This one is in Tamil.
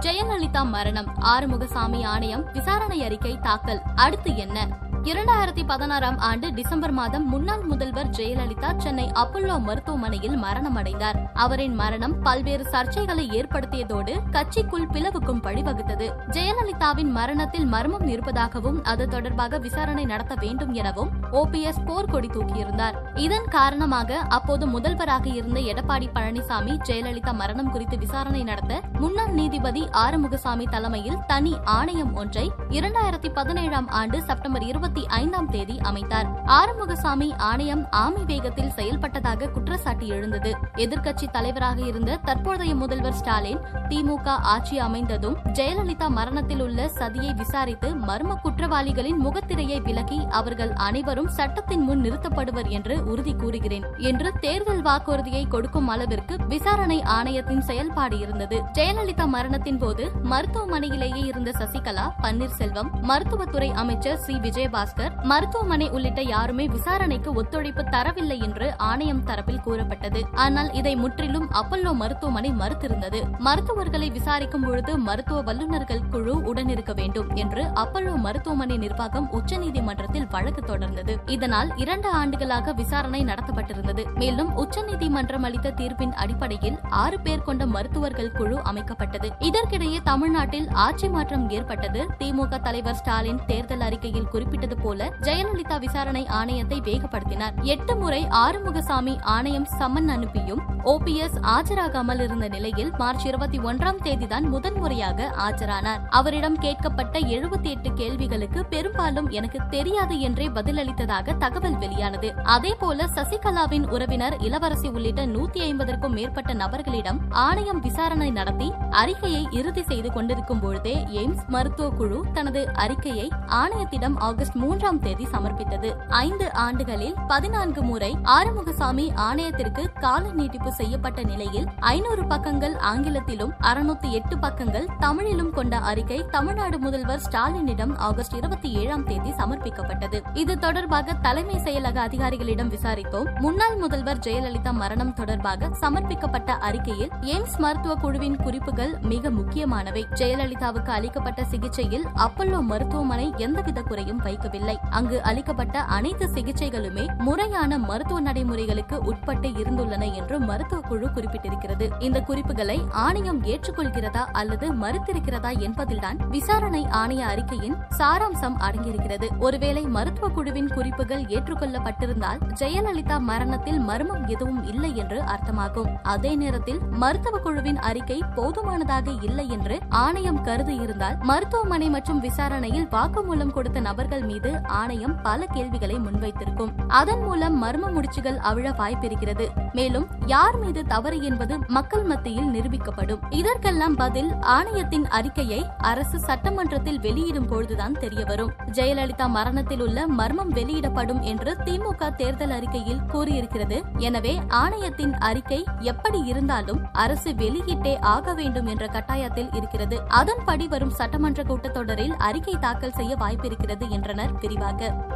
ஜெயலலிதா மரணம். ஆறுமுகசாமி ஆணையம் விசாரணை அறிக்கை தாக்கல். அடுத்து என்ன? இரண்டாயிரத்தி பதினாறாம் ஆண்டு டிசம்பர் மாதம் முன்னாள் முதல்வர் ஜெயலலிதா சென்னை அப்பல்லோ மருத்துவமனையில் மரணமடைந்தார். அவரின் மரணம் பல்வேறு சர்ச்சைகளை ஏற்படுத்தியதோடு கட்சிக்குள் பிளவுக்கும் வழிவகுத்தது ஜெயலலிதாவின் மரணத்தில் மர்மம் இருப்பதாகவும் அது தொடர்பாக விசாரணை நடத்த வேண்டும் எனவும் ஓபிஎஸ் போர்க்கொடி தூக்கியிருந்தார். இதன் காரணமாக அப்போது முதல்வராக இருந்த எடப்பாடி பழனிசாமி ஜெயலலிதா மரணம் குறித்து விசாரணை நடத்த முன்னாள் நீதிபதி ஆறுமுகசாமி தலைமையில் தனி ஆணையம் ஒன்றை இரண்டாயிரத்தி பதினேழாம் ஆண்டு செப்டம்பர் இருபத்தி ஐந்தாம் தேதி அமைத்தார். ஆறுமுகசாமி ஆணையம் ஆமி வேகத்தில் செயல்பட்டதாக குற்றச்சாட்டு எழுந்தது. எதிர்க்கட்சி தலைவராக இருந்த தற்போதைய முதல்வர் ஸ்டாலின் திமுக ஆட்சி அமைந்ததும் ஜெயலலிதா மரணத்தில் உள்ள சதியை விசாரித்து மர்ம குற்றவாளிகளின் முகத்திரையை விலக்கி அவர்கள் அனைவரும் சட்டத்தின் முன் நிறுத்தப்படுவர் என்று உறுதி கூறுகிறேன் என்று தேர்தல் வாக்குறுதியை கொடுக்கும் அளவிற்கு விசாரணை ஆணையத்தின் செயல்பாடு இருந்தது. ஜெயலலிதா மரணத்தின் போது மருத்துவமனையிலேயே இருந்த சசிகலா பன்னீர்செல்வம் மருத்துவத்துறை அமைச்சர் சி. விஜயபாஸ்கர் மருத்துவமனை உள்ளிட்ட யாருமே விசாரணைக்கு ஒத்துழைப்பு தரவில்லை என்று ஆணையம் தரப்பில் கூறப்பட்டது. ஆனால் இதை முற்றிலும் அப்பல்லோ மருத்துவமனை மறுத்திருந்தது. மருத்துவர்களை விசாரிக்கும் பொழுது மருத்துவ வல்லுநர்கள் குழு உடனிருக்க வேண்டும் என்று அப்பல்லோ மருத்துவமனை நிர்வாகம் உச்சநீதிமன்றத்தில் வழக்கு தொடர்ந்தது. இதனால் இரண்டு ஆண்டுகளாக விசாரணை நடத்தப்பட்டிருந்தது. மேலும் உச்சநீதிமன்றம் அளித்த தீர்ப்பின் அடிப்படையில் ஆறு பேர் கொண்ட மருத்துவர்கள் குழு அமைக்கப்பட்டது. இதற்கிடையே தமிழ்நாட்டில் ஆட்சி மாற்றம் ஏற்பட்டது. திமுக தலைவர் ஸ்டாலின் தேர்தல் அறிக்கையில் குறிப்பிட்டது போல ஜெயலலிதா விசாரணை ஆணையத்தை வேகப்படுத்தினார். எட்டு முறை ஆறுமுகசாமி ஆணையம் சம்மன் அனுப்பியும் ஓ ஓபிஎஸ் ஆஜராகாமல் இருந்த நிலையில் மார்ச் இருபத்தி ஒன்றாம் தேதிதான் முதன்முறையாக ஆஜரானார். அவரிடம் கேட்கப்பட்ட எழுபத்தி எட்டு கேள்விகளுக்கு பெரும்பாலும் எனக்கு தெரியாது என்றே பதிலளித்ததாக தகவல் வெளியானது. அதேபோல சசிகலாவின் உறவினர் இளவரசி உள்ளிட்ட நூத்தி ஐம்பதற்கும் மேற்பட்ட நபர்களிடம் ஆணையம் விசாரணை நடத்தி அறிக்கையை இறுதி செய்து கொண்டிருக்கும் பொழுதே எய்ம்ஸ் மருத்துவ குழு தனது அறிக்கையை ஆணையத்திடம் ஆகஸ்ட் மூன்றாம் தேதி சமர்ப்பித்தது. ஐந்து ஆண்டுகளில் பதினான்கு முறை ஆறுமுகசாமி ஆணையத்திற்கு கால நீட்டிப்பு செய்ய செய்யப்பட்ட நிலையில் ஐநூறு பக்கங்கள் ஆங்கிலத்திலும் அறுநூத்தி எட்டு பக்கங்கள் தமிழிலும் கொண்ட அறிக்கை தமிழ்நாடு முதல்வர் ஸ்டாலினிடம் ஆகஸ்ட் இருபத்தி ஏழாம் தேதி சமர்ப்பிக்கப்பட்டது. இது தொடர்பாக தலைமை செயலக அதிகாரிகளிடம் விசாரித்தோம். முன்னாள் முதல்வர் ஜெயலலிதா மரணம் தொடர்பாக சமர்ப்பிக்கப்பட்ட அறிக்கையில் எய்ம்ஸ் மருத்துவ குழுவின் குறிப்புகள் மிக முக்கியமானவை. ஜெயலலிதாவுக்கு அளிக்கப்பட்ட சிகிச்சையில் அப்பல்லோ மருத்துவமனை எந்தவித குறையும் வைக்கவில்லை. அங்கு அளிக்கப்பட்ட அனைத்து சிகிச்சைகளுமே முறையான மருத்துவ நடைமுறைகளுக்கு உட்பட்டு இருந்துள்ளன என்று மருத்துவ குழு குறிப்பிட்டிருக்கிறது. இந்த குறிப்புகளை ஆணையம் ஏற்றுக்கொள்கிறதா அல்லது மறுத்திருக்கிறதா என்பதில்தான் விசாரணை ஆணைய அறிக்கையின் சாராம்சம் அடங்கியிருக்கிறது. ஒருவேளை மருத்துவ குழுவின் குறிப்புகள் ஏற்றுக்கொள்ளப்பட்டிருந்தால் ஜெயலலிதா மரணத்தில் மர்மம் எதுவும் இல்லை என்று அர்த்தமாகும். அதே நேரத்தில் மருத்துவ குழுவின் அறிக்கை போதுமானதாக இல்லை என்று ஆணையம் கருதி இருந்தால் மருத்துவமனை மற்றும் விசாரணையில் வாக்குமூலம் கொடுத்த நபர்கள் மீது ஆணையம் பல கேள்விகளை முன்வைத்திருக்கும். அதன் மூலம் மர்ம முடிச்சுகள் அவிழ வாய்ப்பிருக்கிறது. மேலும் யார் மீது தவறு என்பது மக்கள் மத்தியில் நிரூபிக்கப்படும். இதற்கெல்லாம் பதில் ஆணையத்தின் அறிக்கையை அரசு சட்டமன்றத்தில் வெளியிடும் பொழுதுதான் தெரியவரும். ஜெயலலிதா மரணத்தில் உள்ள மர்மம் வெளியிடப்படும் என்று திமுக தேர்தல் அறிக்கையில் கூறியிருக்கிறது. எனவே ஆணையத்தின் அறிக்கை எப்படி இருந்தாலும் அரசு வெளியிட்டே ஆக வேண்டும் என்ற கட்டாயத்தில் இருக்கிறது. அதன்படி வரும் சட்டமன்ற கூட்டத்தொடரில் அறிக்கை தாக்கல் செய்ய வாய்ப்பிருக்கிறது என்றனர் விரிவாக